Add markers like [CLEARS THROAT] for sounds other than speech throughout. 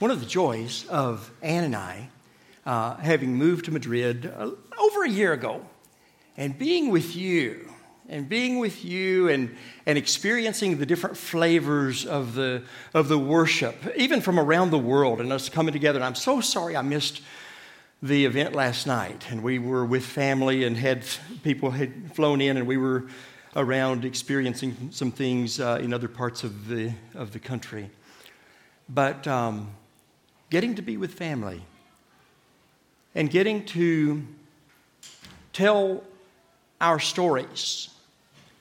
one of the joys of Ann and I, uh, having moved to Madrid uh, over a year ago, and being with you, and being with you and, and experiencing the different flavors of the, of the worship, even from around the world, and us coming together. And I'm so sorry I missed the event last night. And we were with family and had people had flown in, and we were around experiencing some things uh, in other parts of the, of the country. But um, getting to be with family and getting to tell our stories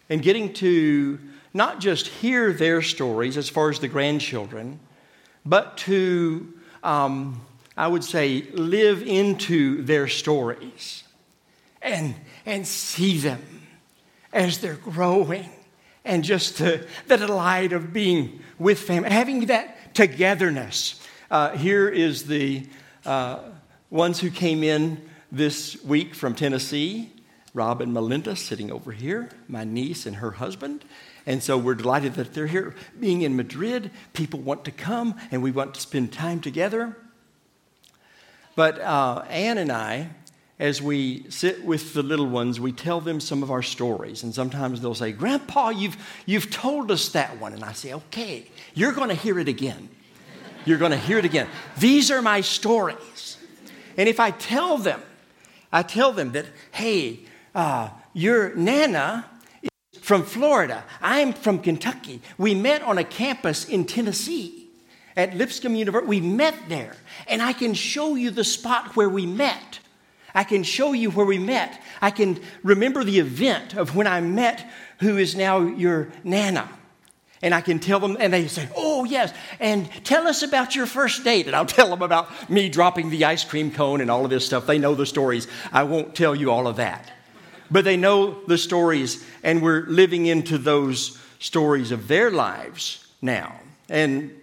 and getting to not just hear their stories as far as the grandchildren, but to, um, I would say, live into their stories and, and see them as they're growing and just the, the delight of being with family, having that togetherness. Uh, here is the uh, ones who came in this week from Tennessee. Rob and Melinda sitting over here, my niece and her husband. And so we're delighted that they're here. Being in Madrid, people want to come and we want to spend time together. But uh, Ann and I, as we sit with the little ones, we tell them some of our stories. And sometimes they'll say, Grandpa, you've, you've told us that one. And I say, okay, you're going to hear it again. You're going to hear it again. These are my stories. And if I tell them, I tell them that, hey, uh, your Nana is from Florida. I'm from Kentucky. We met on a campus in Tennessee at Lipscomb University. We met there. And I can show you the spot where we met. I can show you where we met. I can remember the event of when I met who is now your Nana. And I can tell them, and they say, Oh, yes. And tell us about your first date. And I'll [LAUGHS] tell them about me dropping the ice cream cone and all of this stuff. They know the stories. I won't tell you all of that but they know the stories, and we're living into those stories of their lives now. And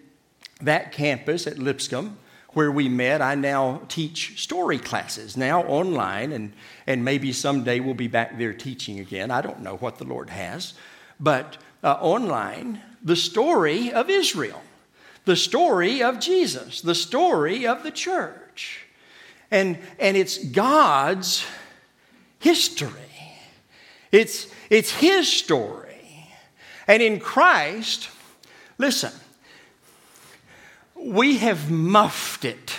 that campus at Lipscomb, where we met, I now teach story classes, now online, and, and maybe someday we'll be back there teaching again. I don't know what the Lord has, but uh, online, the story of Israel, the story of Jesus, the story of the church. And, and it's God's history. It's, it's his story. And in Christ, listen, we have muffed it.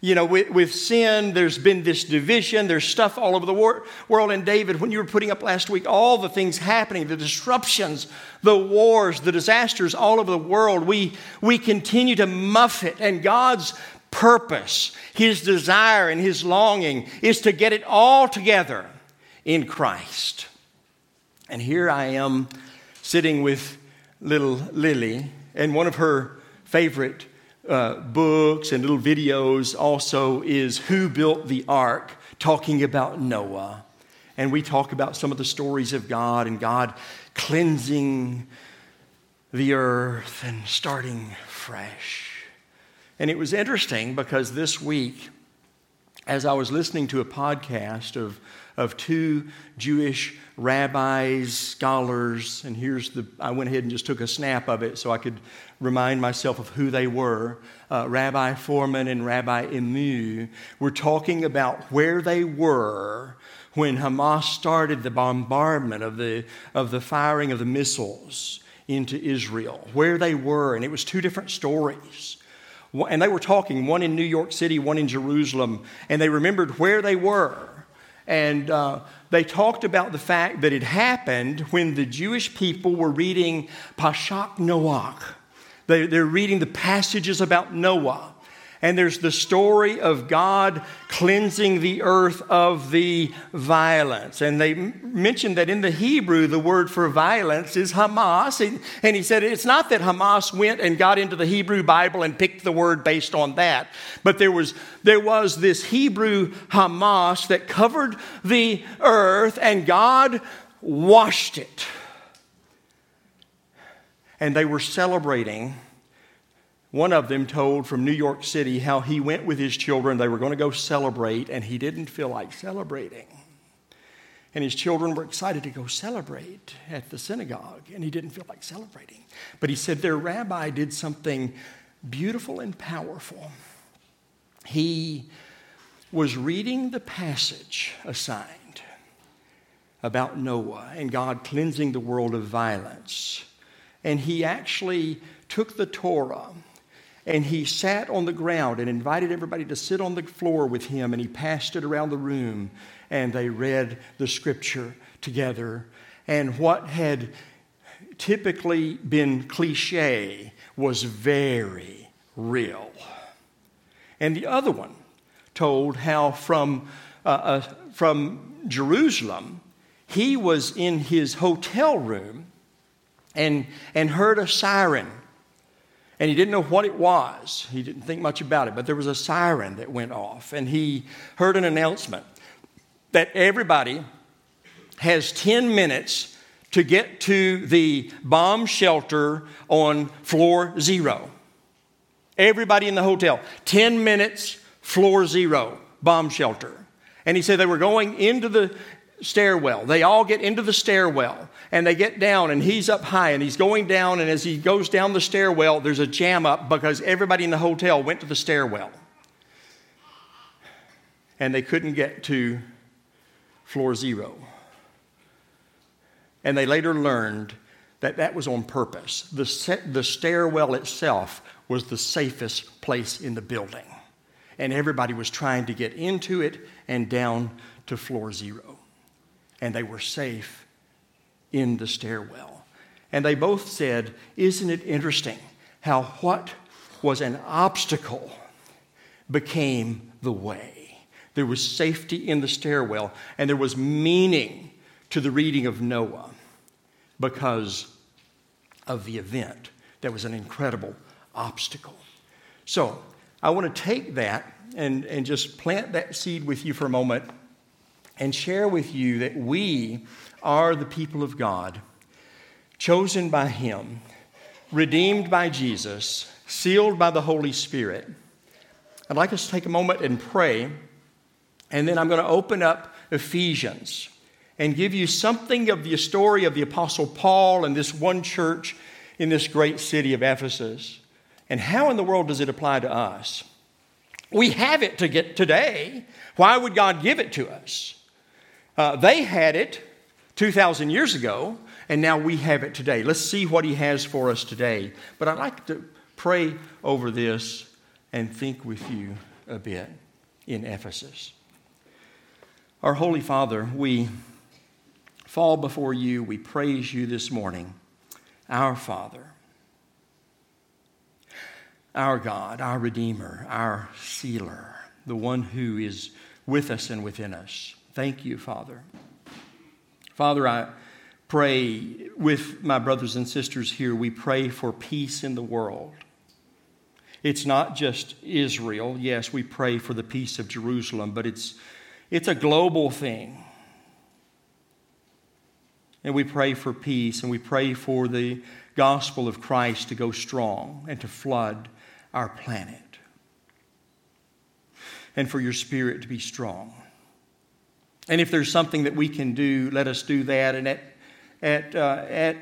You know, with, with, sin, there's been this division. There's stuff all over the wor- world. And David, when you were putting up last week, all the things happening, the disruptions, the wars, the disasters all over the world, we, we continue to muff it. And God's purpose, His desire, and His longing is to get it all together in Christ. And here I am sitting with little Lily, and one of her favorite uh, books and little videos also is Who Built the Ark, talking about Noah. And we talk about some of the stories of God and God cleansing the earth and starting fresh. And it was interesting because this week, as I was listening to a podcast of, of two Jewish rabbis, scholars, and here's the, I went ahead and just took a snap of it so I could remind myself of who they were. Uh, Rabbi Fohrman and Rabbi Imu were talking about where they were when Hamas started the bombardment of the, of the firing of the missiles into Israel, where they were, and it was two different stories. And they were talking, one in New York City, one in Jerusalem, and they remembered where they were. And uh, they talked about the fact that it happened when the Jewish people were reading Parshat Noach. They, they're reading the passages about Noah. And there's the story of God cleansing the earth of the violence. And they mentioned that in the Hebrew, the word for violence is Hamas. And he said it's not that Hamas went and got into the Hebrew Bible and picked the word based on that, but there was, there was this Hebrew Hamas that covered the earth, and God washed it. And they were celebrating one of them told from New York City how he went with his children. They were going to go celebrate, and he didn't feel like celebrating. And his children were excited to go celebrate at the synagogue, and he didn't feel like celebrating. But he said their rabbi did something beautiful and powerful. He was reading the passage assigned about Noah and God cleansing the world of violence. And he actually took the Torah and he sat on the ground and invited everybody to sit on the floor with him and he passed it around the room and they read the scripture together. And what had typically been cliche was very real. And the other one told how from, uh, uh, from Jerusalem, he was in his hotel room and, and heard a siren. And he didn't know what it was. He didn't think much about it, but there was a siren that went off. And he heard an announcement that everybody has 10 minutes to get to the bomb shelter on floor zero. Everybody in the hotel, 10 minutes, floor zero, bomb shelter. And he said they were going into the stairwell. They all get into the stairwell and they get down, and he's up high and he's going down. And as he goes down the stairwell, there's a jam up because everybody in the hotel went to the stairwell. And they couldn't get to floor zero. And they later learned that that was on purpose. The, the stairwell itself was the safest place in the building. And everybody was trying to get into it and down to floor zero. And they were safe in the stairwell. And they both said, Isn't it interesting how what was an obstacle became the way? There was safety in the stairwell, and there was meaning to the reading of Noah because of the event. That was an incredible obstacle. So, I want to take that and, and just plant that seed with you for a moment and share with you that we are the people of God, chosen by Him, redeemed by Jesus, sealed by the Holy Spirit. I'd like us to take a moment and pray, and then I'm going to open up Ephesians and give you something of the story of the Apostle Paul and this one church in this great city of Ephesus. And how in the world does it apply to us? We have it to get today. Why would God give it to us? Uh, they had it 2,000 years ago, and now we have it today. Let's see what He has for us today. But I'd like to pray over this and think with you a bit in Ephesus. Our Holy Father, we fall before you. We praise you this morning, our Father, our God, our Redeemer, our Sealer, the one who is with us and within us. Thank you, Father. Father, I pray with my brothers and sisters here, we pray for peace in the world. It's not just Israel. Yes, we pray for the peace of Jerusalem, but it's, it's a global thing. And we pray for peace and we pray for the gospel of Christ to go strong and to flood our planet. And for your spirit to be strong. And if there's something that we can do, let us do that. And at, at, uh, at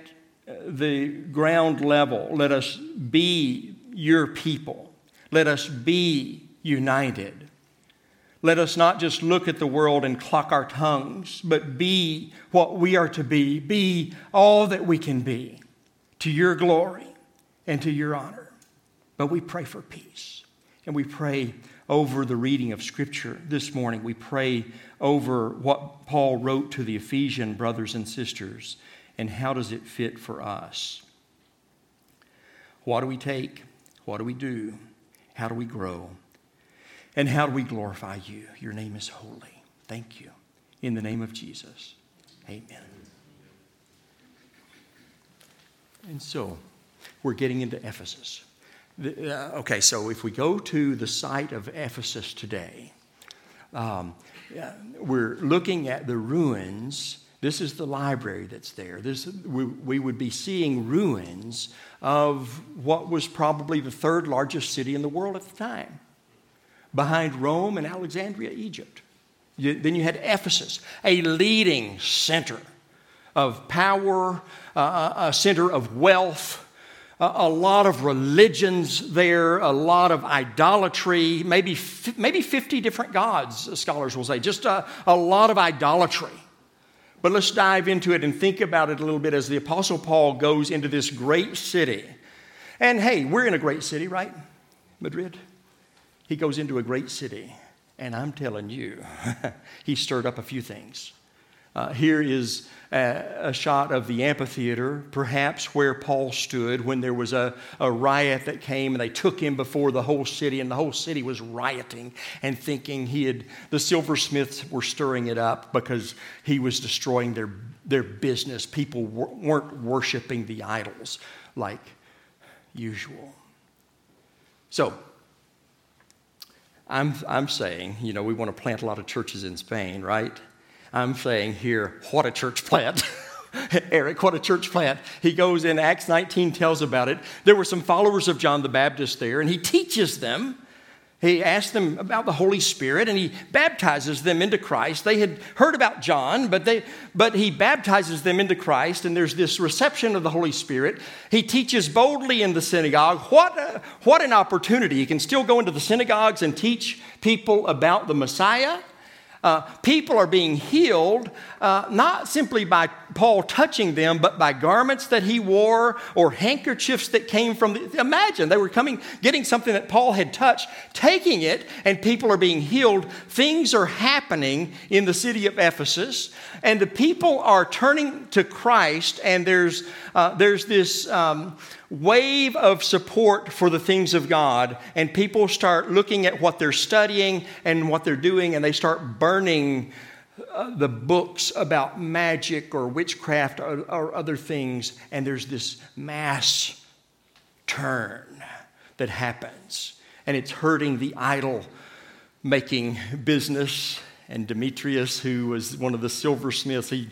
the ground level, let us be your people. Let us be united. Let us not just look at the world and clock our tongues, but be what we are to be, be all that we can be to your glory and to your honor. But we pray for peace. And we pray over the reading of Scripture this morning. We pray over what Paul wrote to the Ephesian brothers and sisters and how does it fit for us. What do we take? What do we do? How do we grow? And how do we glorify you? Your name is holy. Thank you. In the name of Jesus, amen. And so, we're getting into Ephesus. Uh, okay, so if we go to the site of Ephesus today, um, we're looking at the ruins. This is the library that's there. This, we, we would be seeing ruins of what was probably the third largest city in the world at the time behind Rome and Alexandria, Egypt. You, then you had Ephesus, a leading center of power, uh, a center of wealth, a, lot of religions there, a lot of idolatry, maybe, maybe 50 different gods, uh, scholars will say, just a, a lot of idolatry. But let's dive into it and think about it a little bit as the Apostle Paul goes into this great city. And hey, we're in a great city, right? Madrid. He goes into a great city, and I'm telling you, [LAUGHS] he stirred up a few things. Uh, here is a, a, shot of the amphitheater, perhaps where Paul stood when there was a, a riot that came and they took him before the whole city, and the whole city was rioting and thinking he had, the silversmiths were stirring it up because he was destroying their, their business. People weren't worshiping the idols like usual. So, I'm, I'm saying, you know, we want to plant a lot of churches in Spain, right? I'm saying here, what a church plant. [LAUGHS] Eric, what a church plant. He goes in, Acts 19 tells about it. There were some followers of John the Baptist there, and he teaches them he asks them about the Holy Spirit and he baptizes them into Christ. They had heard about John, but, they, but he baptizes them into Christ, and there's this reception of the Holy Spirit. He teaches boldly in the synagogue. What, a, what an opportunity. He can still go into the synagogues and teach people about the Messiah uh, people are being healed uh, not simply by Paul touching them, but by garments that he wore or handkerchiefs that came from the. Imagine they were coming, getting something that Paul had touched, taking it, and people are being healed. Things are happening in the city of Ephesus, and the people are turning to Christ, and there's, uh, there's this. Um, wave of support for the things of God, and people start looking at what they're studying and what they're doing, and they start burning uh, the books about magic or witchcraft or, or other things, and there's this mass turn that happens, and it's hurting the idol making business. And Demetrius, who was one of the silversmiths, he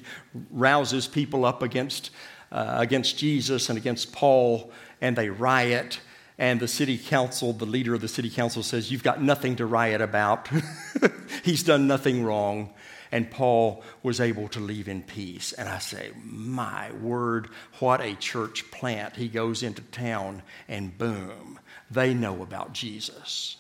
rouses people up against uh, against Jesus and against Paul, and they riot. And the city council, the leader of the city council says, You've got nothing to riot about. [LAUGHS] He's done nothing wrong. And Paul was able to leave in peace. And I say, My word, what a church plant. He goes into town, and boom, they know about Jesus.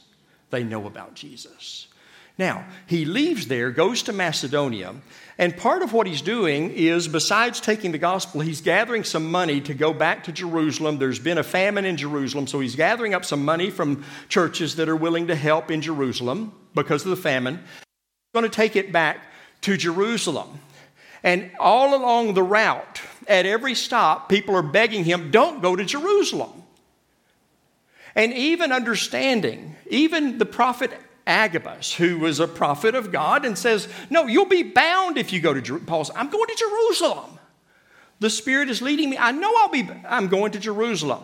They know about Jesus. Now, he leaves there, goes to Macedonia, and part of what he's doing is, besides taking the gospel, he's gathering some money to go back to Jerusalem. There's been a famine in Jerusalem, so he's gathering up some money from churches that are willing to help in Jerusalem because of the famine. He's going to take it back to Jerusalem. And all along the route, at every stop, people are begging him, don't go to Jerusalem. And even understanding, even the prophet Agabus, who was a prophet of God, and says, No, you'll be bound if you go to Jerusalem. Paul says, I'm going to Jerusalem. The Spirit is leading me. I know I'll be, I'm going to Jerusalem.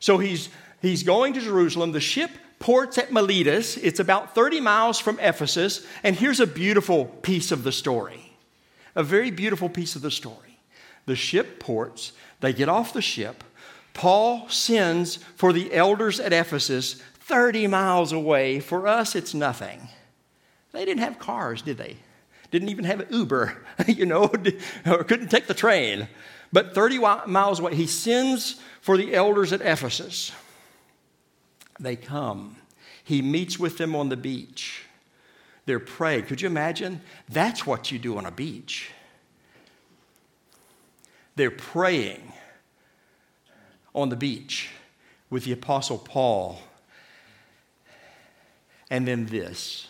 So he's, he's going to Jerusalem. The ship ports at Miletus. It's about 30 miles from Ephesus. And here's a beautiful piece of the story. A very beautiful piece of the story. The ship ports, they get off the ship. Paul sends for the elders at Ephesus 30 miles away. For us, it's nothing. They didn't have cars, did they? Didn't even have an Uber, [LAUGHS] you know, [LAUGHS] or couldn't take the train. But 30 miles away, he sends for the elders at Ephesus. They come. He meets with them on the beach. They're praying. Could you imagine? That's what you do on a beach. They're praying on the beach with the Apostle Paul and then this.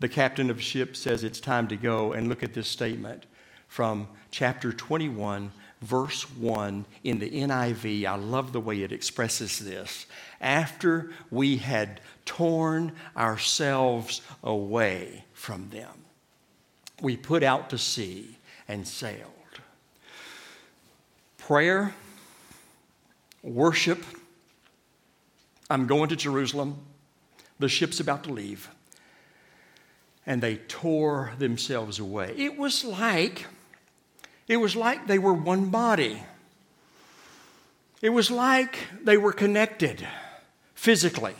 The captain of ship says it's time to go, and look at this statement from chapter 21, verse 1 in the NIV. I love the way it expresses this. After we had torn ourselves away from them, we put out to sea and sailed. Prayer, worship, I'm going to Jerusalem. The ship's about to leave. And they tore themselves away. It was like, it was like they were one body. It was like they were connected physically.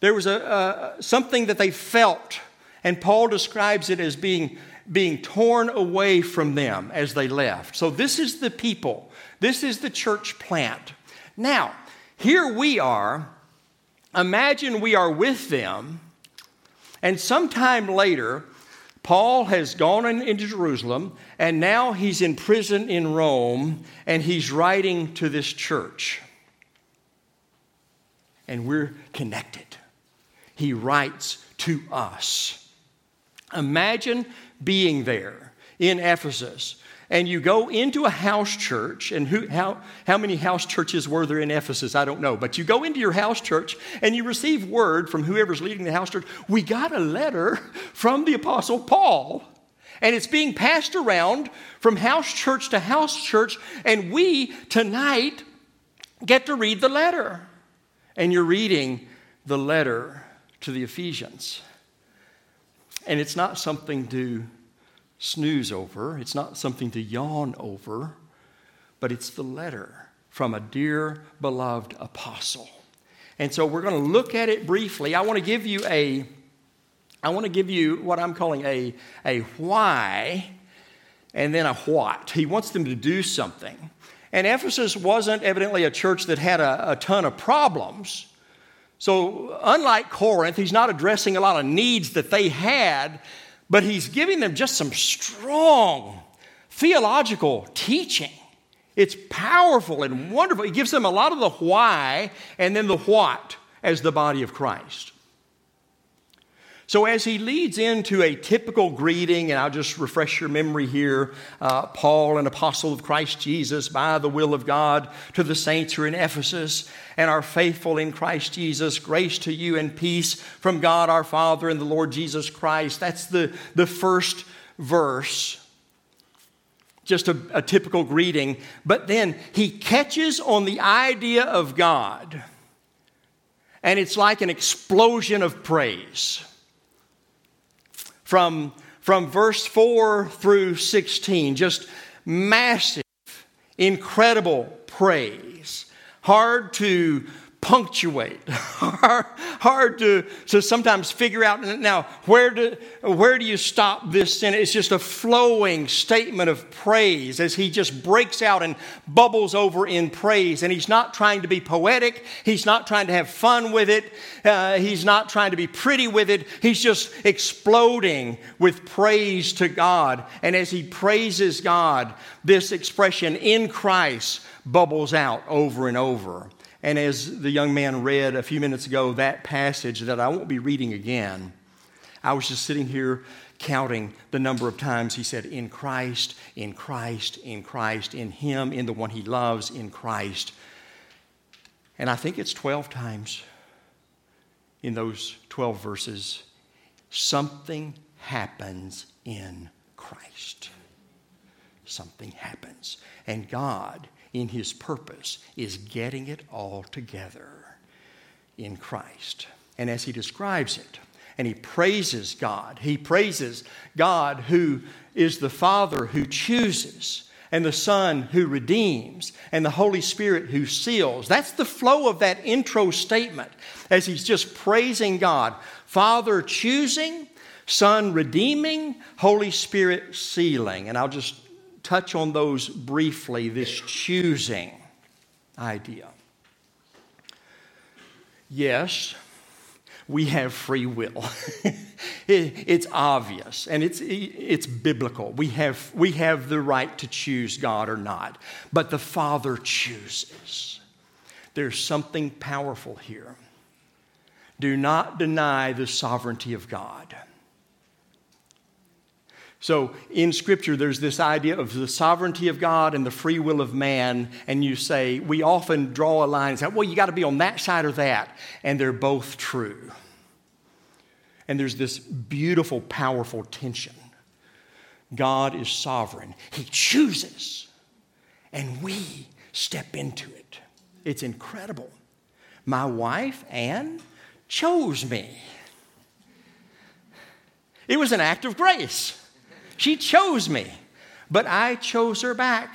There was a, something that they felt, and Paul describes it as being being torn away from them as they left. So, this is the people, this is the church plant. Now, here we are. Imagine we are with them, and sometime later, Paul has gone into Jerusalem, and now he's in prison in Rome, and he's writing to this church. And we're connected. He writes to us. Imagine being there in Ephesus and you go into a house church, and who, how, how many house churches were there in Ephesus? I don't know. But you go into your house church and you receive word from whoever's leading the house church. We got a letter [LAUGHS] from the Apostle Paul. And it's being passed around from house church to house church. And we tonight get to read the letter. And you're reading the letter to the Ephesians. And it's not something to snooze over, it's not something to yawn over, but it's the letter from a dear, beloved apostle. And so we're going to look at it briefly. I want to give you a I want to give you what I'm calling a, a why and then a what. He wants them to do something. And Ephesus wasn't evidently a church that had a, a ton of problems. So, unlike Corinth, he's not addressing a lot of needs that they had but he's giving them just some strong theological teaching. It's powerful and wonderful. He gives them a lot of the why and then the what as the body of Christ. So, as he leads into a typical greeting, and I'll just refresh your memory here uh, Paul, an apostle of Christ Jesus, by the will of God, to the saints who are in Ephesus and are faithful in Christ Jesus, grace to you and peace from God our Father and the Lord Jesus Christ. That's the, the first verse. Just a, a typical greeting. But then he catches on the idea of God, and it's like an explosion of praise from, from verse 4 through 16. Just massive, incredible praise. Hard to punctuate, [LAUGHS] hard, to, to sometimes figure out now where do, where do you stop this sin? It's just a flowing statement of praise as he just breaks out and bubbles over in praise. And he's not trying to be poetic, he's not trying to have fun with it, uh, he's not trying to be pretty with it. He's just exploding with praise to God. And as he praises God, this expression in Christ bubbles out over and over. And as the young man read a few minutes ago, that passage that I won't be reading again, I was just sitting here counting the number of times he said, In Christ, in Christ, in Christ, in Him, in the one He loves, in Christ. And I think it's 12 times in those 12 verses. Something happens in Christ. Something happens. And God in his purpose is getting it all together in Christ. And as he describes it, and he praises God, he praises God who is the Father who chooses, and the Son who redeems, and the Holy Spirit who seals. That's the flow of that intro statement as he's just praising God. Father choosing, Son redeeming, Holy Spirit sealing. And I'll just touch on those briefly this choosing idea. Yes, we have free will. [LAUGHS] it's obvious and it's, it's biblical. We have, we have the right to choose God or not, but the Father chooses. There's something powerful here. Do not deny the sovereignty of God. So in Scripture, there's this idea of the sovereignty of God and the free will of man. And you say, we often draw a line and say, well, you got to be on that side or that. And they're both true. And there's this beautiful, powerful tension. God is sovereign, He chooses, and we step into it. It's incredible. My wife, Anne, chose me. It was an act of grace. She chose me, but I chose her back.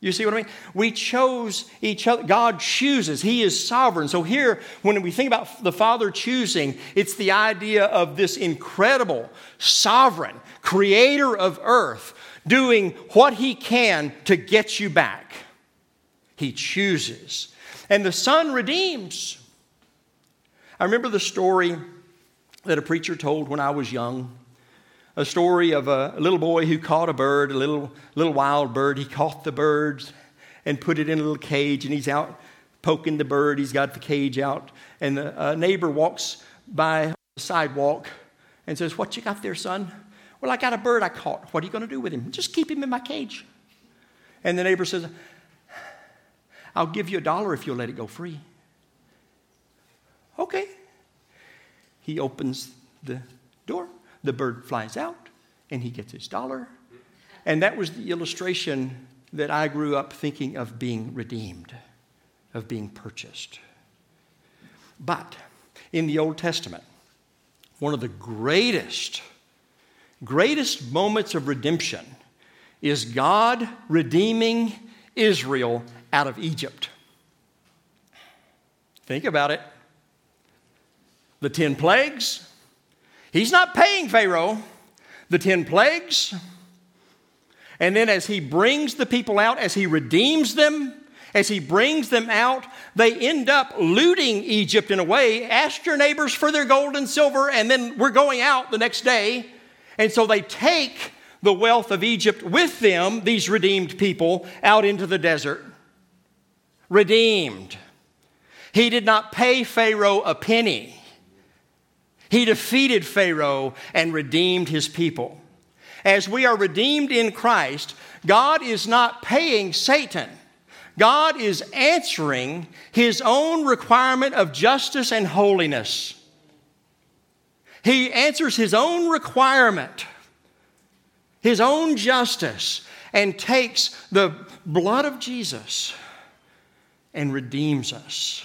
You see what I mean? We chose each other. God chooses. He is sovereign. So, here, when we think about the Father choosing, it's the idea of this incredible, sovereign, creator of earth doing what he can to get you back. He chooses. And the Son redeems. I remember the story that a preacher told when I was young a story of a little boy who caught a bird, a little, little wild bird. He caught the bird and put it in a little cage, and he's out poking the bird. He's got the cage out, and a neighbor walks by the sidewalk and says, What you got there, son? Well, I got a bird I caught. What are you going to do with him? Just keep him in my cage. And the neighbor says, I'll give you a dollar if you'll let it go free. Okay. He opens the door the bird flies out and he gets his dollar. And that was the illustration that I grew up thinking of being redeemed, of being purchased. But in the Old Testament, one of the greatest, greatest moments of redemption is God redeeming Israel out of Egypt. Think about it. The 10 plagues, He's not paying Pharaoh the 10 plagues. And then as he brings the people out, as he redeems them, as he brings them out, they end up looting Egypt in a way. Ask your neighbors for their gold and silver, and then we're going out the next day. And so they take the wealth of Egypt with them, these redeemed people, out into the desert. Redeemed. He did not pay Pharaoh a penny. He defeated Pharaoh and redeemed his people. As we are redeemed in Christ, God is not paying Satan. God is answering his own requirement of justice and holiness. He answers his own requirement, his own justice, and takes the blood of Jesus and redeems us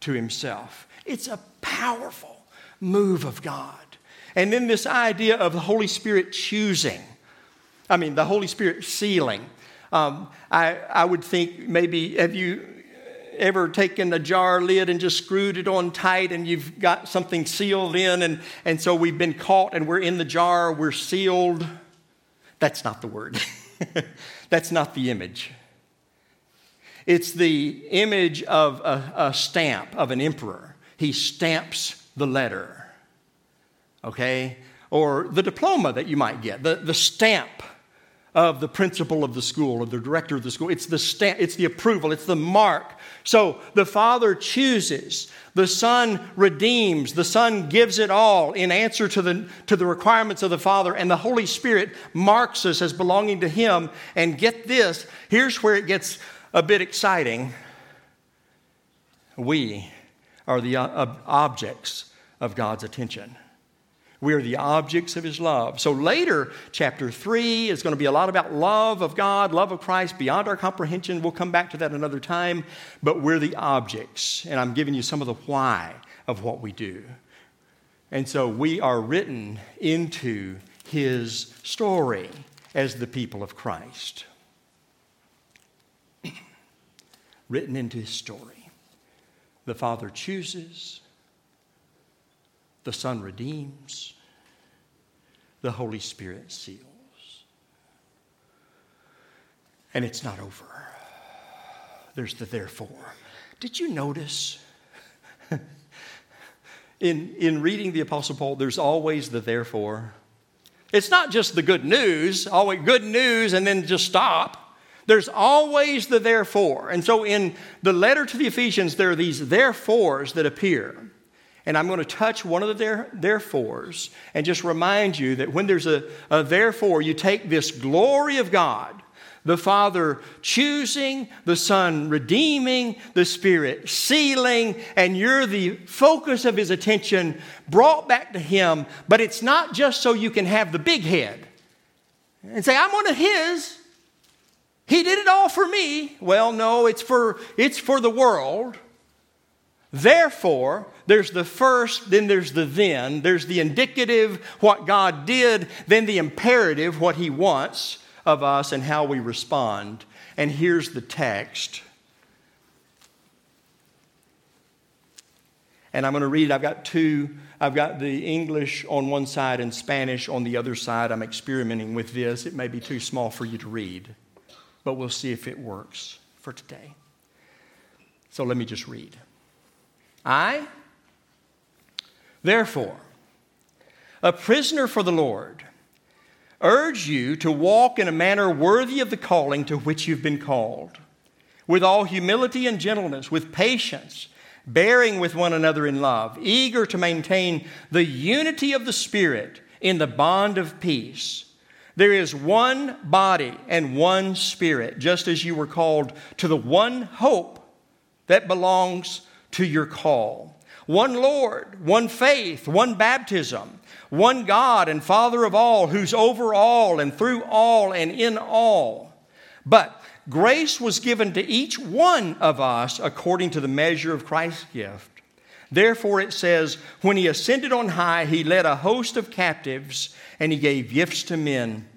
to himself. It's a powerful move of God. And then this idea of the Holy Spirit choosing. I mean, the Holy Spirit sealing. Um, I, I would think maybe, have you ever taken a jar lid and just screwed it on tight and you've got something sealed in and, and so we've been caught and we're in the jar, we're sealed? That's not the word. [LAUGHS] That's not the image. It's the image of a, a stamp of an emperor. He stamps the letter, okay? Or the diploma that you might get, the, the stamp of the principal of the school or the director of the school. It's the stamp, it's the approval, it's the mark. So the Father chooses, the Son redeems, the Son gives it all in answer to the, to the requirements of the Father, and the Holy Spirit marks us as belonging to Him. And get this here's where it gets a bit exciting. We are the uh, objects of God's attention. We are the objects of his love. So later, chapter 3 is going to be a lot about love of God, love of Christ, beyond our comprehension. We'll come back to that another time. But we're the objects. And I'm giving you some of the why of what we do. And so we are written into his story as the people of Christ. [CLEARS THROAT] written into his story. The Father chooses, the Son redeems, the Holy Spirit seals. And it's not over. There's the therefore. Did you notice? [LAUGHS] in, in reading the Apostle Paul, there's always the therefore. It's not just the good news, always good news, and then just stop. There's always the therefore. And so in the letter to the Ephesians, there are these therefores that appear. And I'm going to touch one of the there, therefores and just remind you that when there's a, a therefore, you take this glory of God, the Father choosing, the Son redeeming, the Spirit sealing, and you're the focus of His attention brought back to Him. But it's not just so you can have the big head and say, I'm one of His. He did it all for me. Well, no, it's for, it's for the world. Therefore, there's the first, then there's the then. There's the indicative, what God did, then the imperative, what He wants of us and how we respond. And here's the text. And I'm going to read, I've got two, I've got the English on one side and Spanish on the other side. I'm experimenting with this. It may be too small for you to read, but we'll see if it works for today. So let me just read. I, therefore, a prisoner for the Lord, urge you to walk in a manner worthy of the calling to which you've been called, with all humility and gentleness, with patience, bearing with one another in love, eager to maintain the unity of the Spirit in the bond of peace. There is one body and one Spirit, just as you were called to the one hope that belongs to your call. One Lord, one faith, one baptism, one God and Father of all, who's over all and through all and in all. But grace was given to each one of us according to the measure of Christ's gift. Therefore, it says, When he ascended on high, he led a host of captives and he gave gifts to men.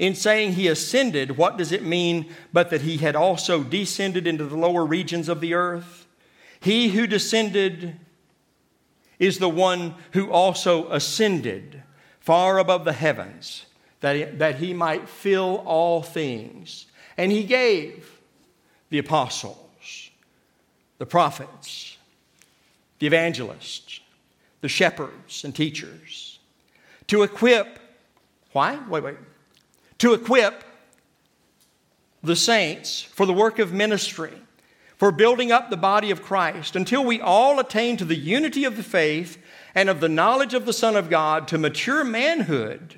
In saying he ascended, what does it mean but that he had also descended into the lower regions of the earth? He who descended is the one who also ascended far above the heavens, that that he might fill all things. And he gave the apostles, the prophets, the evangelists, the shepherds and teachers to equip. Why? Wait, wait to equip the saints for the work of ministry, for building up the body of Christ, until we all attain to the unity of the faith and of the knowledge of the Son of God to mature manhood,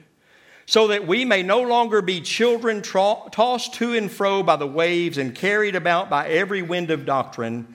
so that we may no longer be children tossed to and fro by the waves and carried about by every wind of doctrine,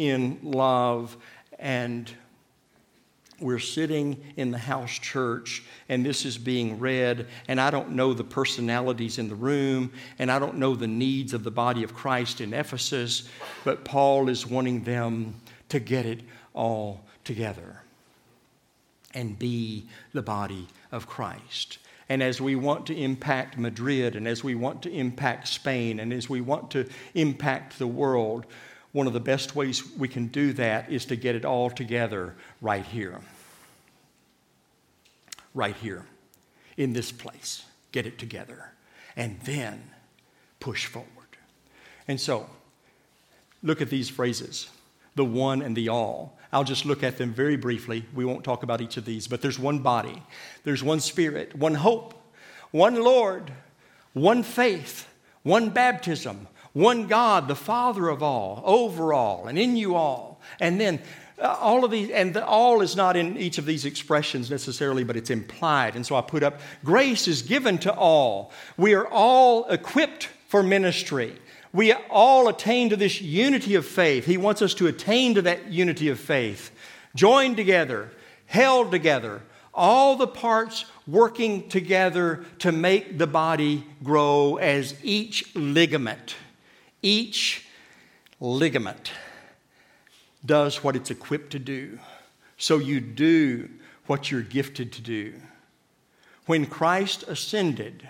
in love and we're sitting in the house church and this is being read, and I don't know the personalities in the room, and I don't know the needs of the body of Christ in Ephesus, but Paul is wanting them to get it all together and be the body of Christ. And as we want to impact Madrid, and as we want to impact Spain, and as we want to impact the world, one of the best ways we can do that is to get it all together right here. Right here, in this place. Get it together. And then push forward. And so, look at these phrases the one and the all. I'll just look at them very briefly. We won't talk about each of these, but there's one body, there's one spirit, one hope, one Lord, one faith, one baptism, one God, the Father of all, over all, and in you all. And then uh, all of these, and the all is not in each of these expressions necessarily, but it's implied. And so I put up grace is given to all. We are all equipped for ministry. We all attain to this unity of faith. He wants us to attain to that unity of faith, joined together, held together, all the parts working together to make the body grow as each ligament each ligament does what it's equipped to do. So you do what you're gifted to do. When Christ ascended,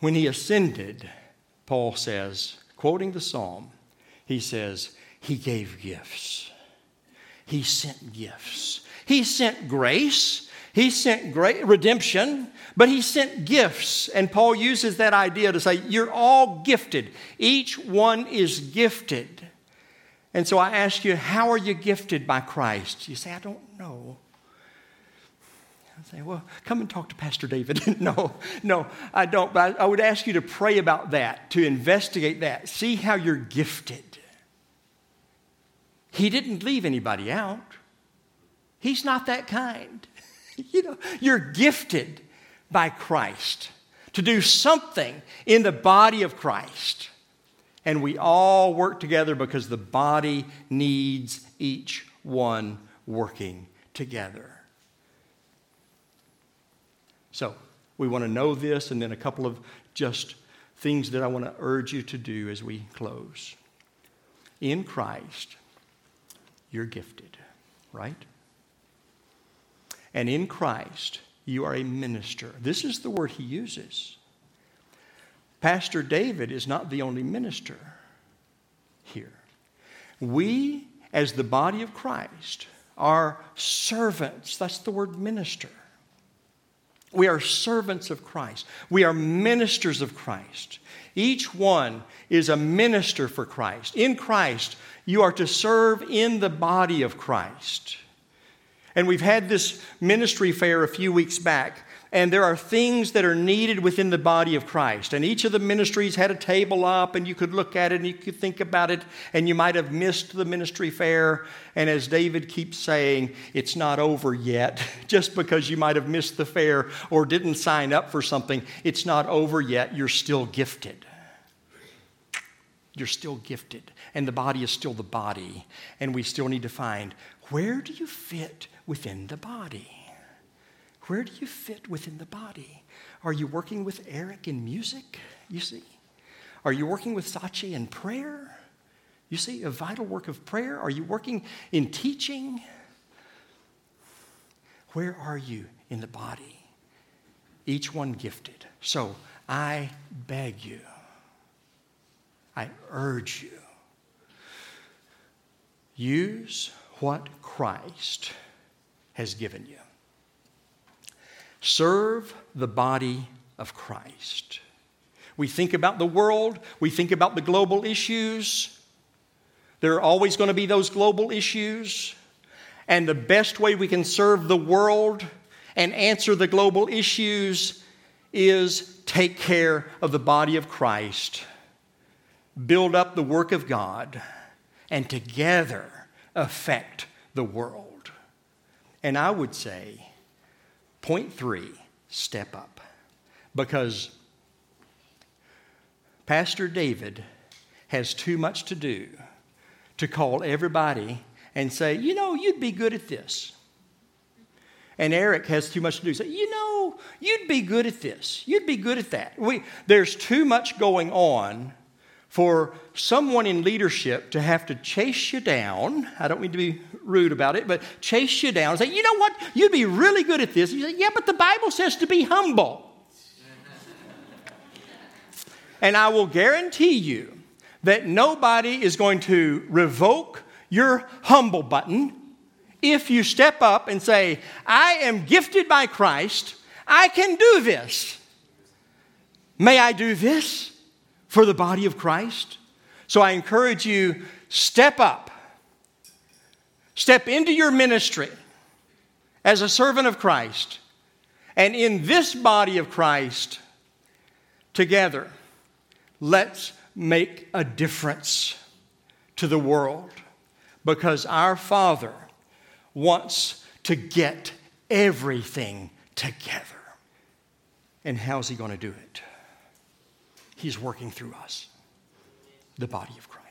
when he ascended, Paul says, quoting the psalm, he says, He gave gifts. He sent gifts. He sent grace. He sent great redemption. But he sent gifts, and Paul uses that idea to say, You're all gifted. Each one is gifted. And so I ask you, How are you gifted by Christ? You say, I don't know. I say, Well, come and talk to Pastor David. [LAUGHS] no, no, I don't. But I, I would ask you to pray about that, to investigate that, see how you're gifted. He didn't leave anybody out, He's not that kind. [LAUGHS] you know, you're gifted by Christ to do something in the body of Christ. And we all work together because the body needs each one working together. So, we want to know this, and then a couple of just things that I want to urge you to do as we close. In Christ, you're gifted, right? And in Christ, you are a minister. This is the word he uses. Pastor David is not the only minister here. We, as the body of Christ, are servants. That's the word minister. We are servants of Christ. We are ministers of Christ. Each one is a minister for Christ. In Christ, you are to serve in the body of Christ. And we've had this ministry fair a few weeks back, and there are things that are needed within the body of Christ. And each of the ministries had a table up, and you could look at it and you could think about it, and you might have missed the ministry fair. And as David keeps saying, it's not over yet. [LAUGHS] Just because you might have missed the fair or didn't sign up for something, it's not over yet. You're still gifted. You're still gifted, and the body is still the body, and we still need to find where do you fit within the body? Where do you fit within the body? Are you working with Eric in music? You see? Are you working with Sachi in prayer? You see, a vital work of prayer? Are you working in teaching? Where are you in the body? Each one gifted. So I beg you, I urge you, use what Christ has given you. Serve the body of Christ. We think about the world, we think about the global issues. There are always going to be those global issues. And the best way we can serve the world and answer the global issues is take care of the body of Christ, build up the work of God, and together affect the world. And I would say, point three, step up. Because Pastor David has too much to do to call everybody and say, you know, you'd be good at this. And Eric has too much to do. Say, you know, you'd be good at this. You'd be good at that. We, there's too much going on for someone in leadership to have to chase you down. I don't mean to be rude about it, but chase you down and say, you know what, you'd be really good at this. You say, yeah, but the Bible says to be humble. [LAUGHS] and I will guarantee you that nobody is going to revoke your humble button if you step up and say, I am gifted by Christ, I can do this. May I do this? For the body of Christ. So I encourage you step up. Step into your ministry as a servant of Christ. And in this body of Christ, together, let's make a difference to the world because our Father wants to get everything together. And how's He going to do it? He's working through us, the body of Christ.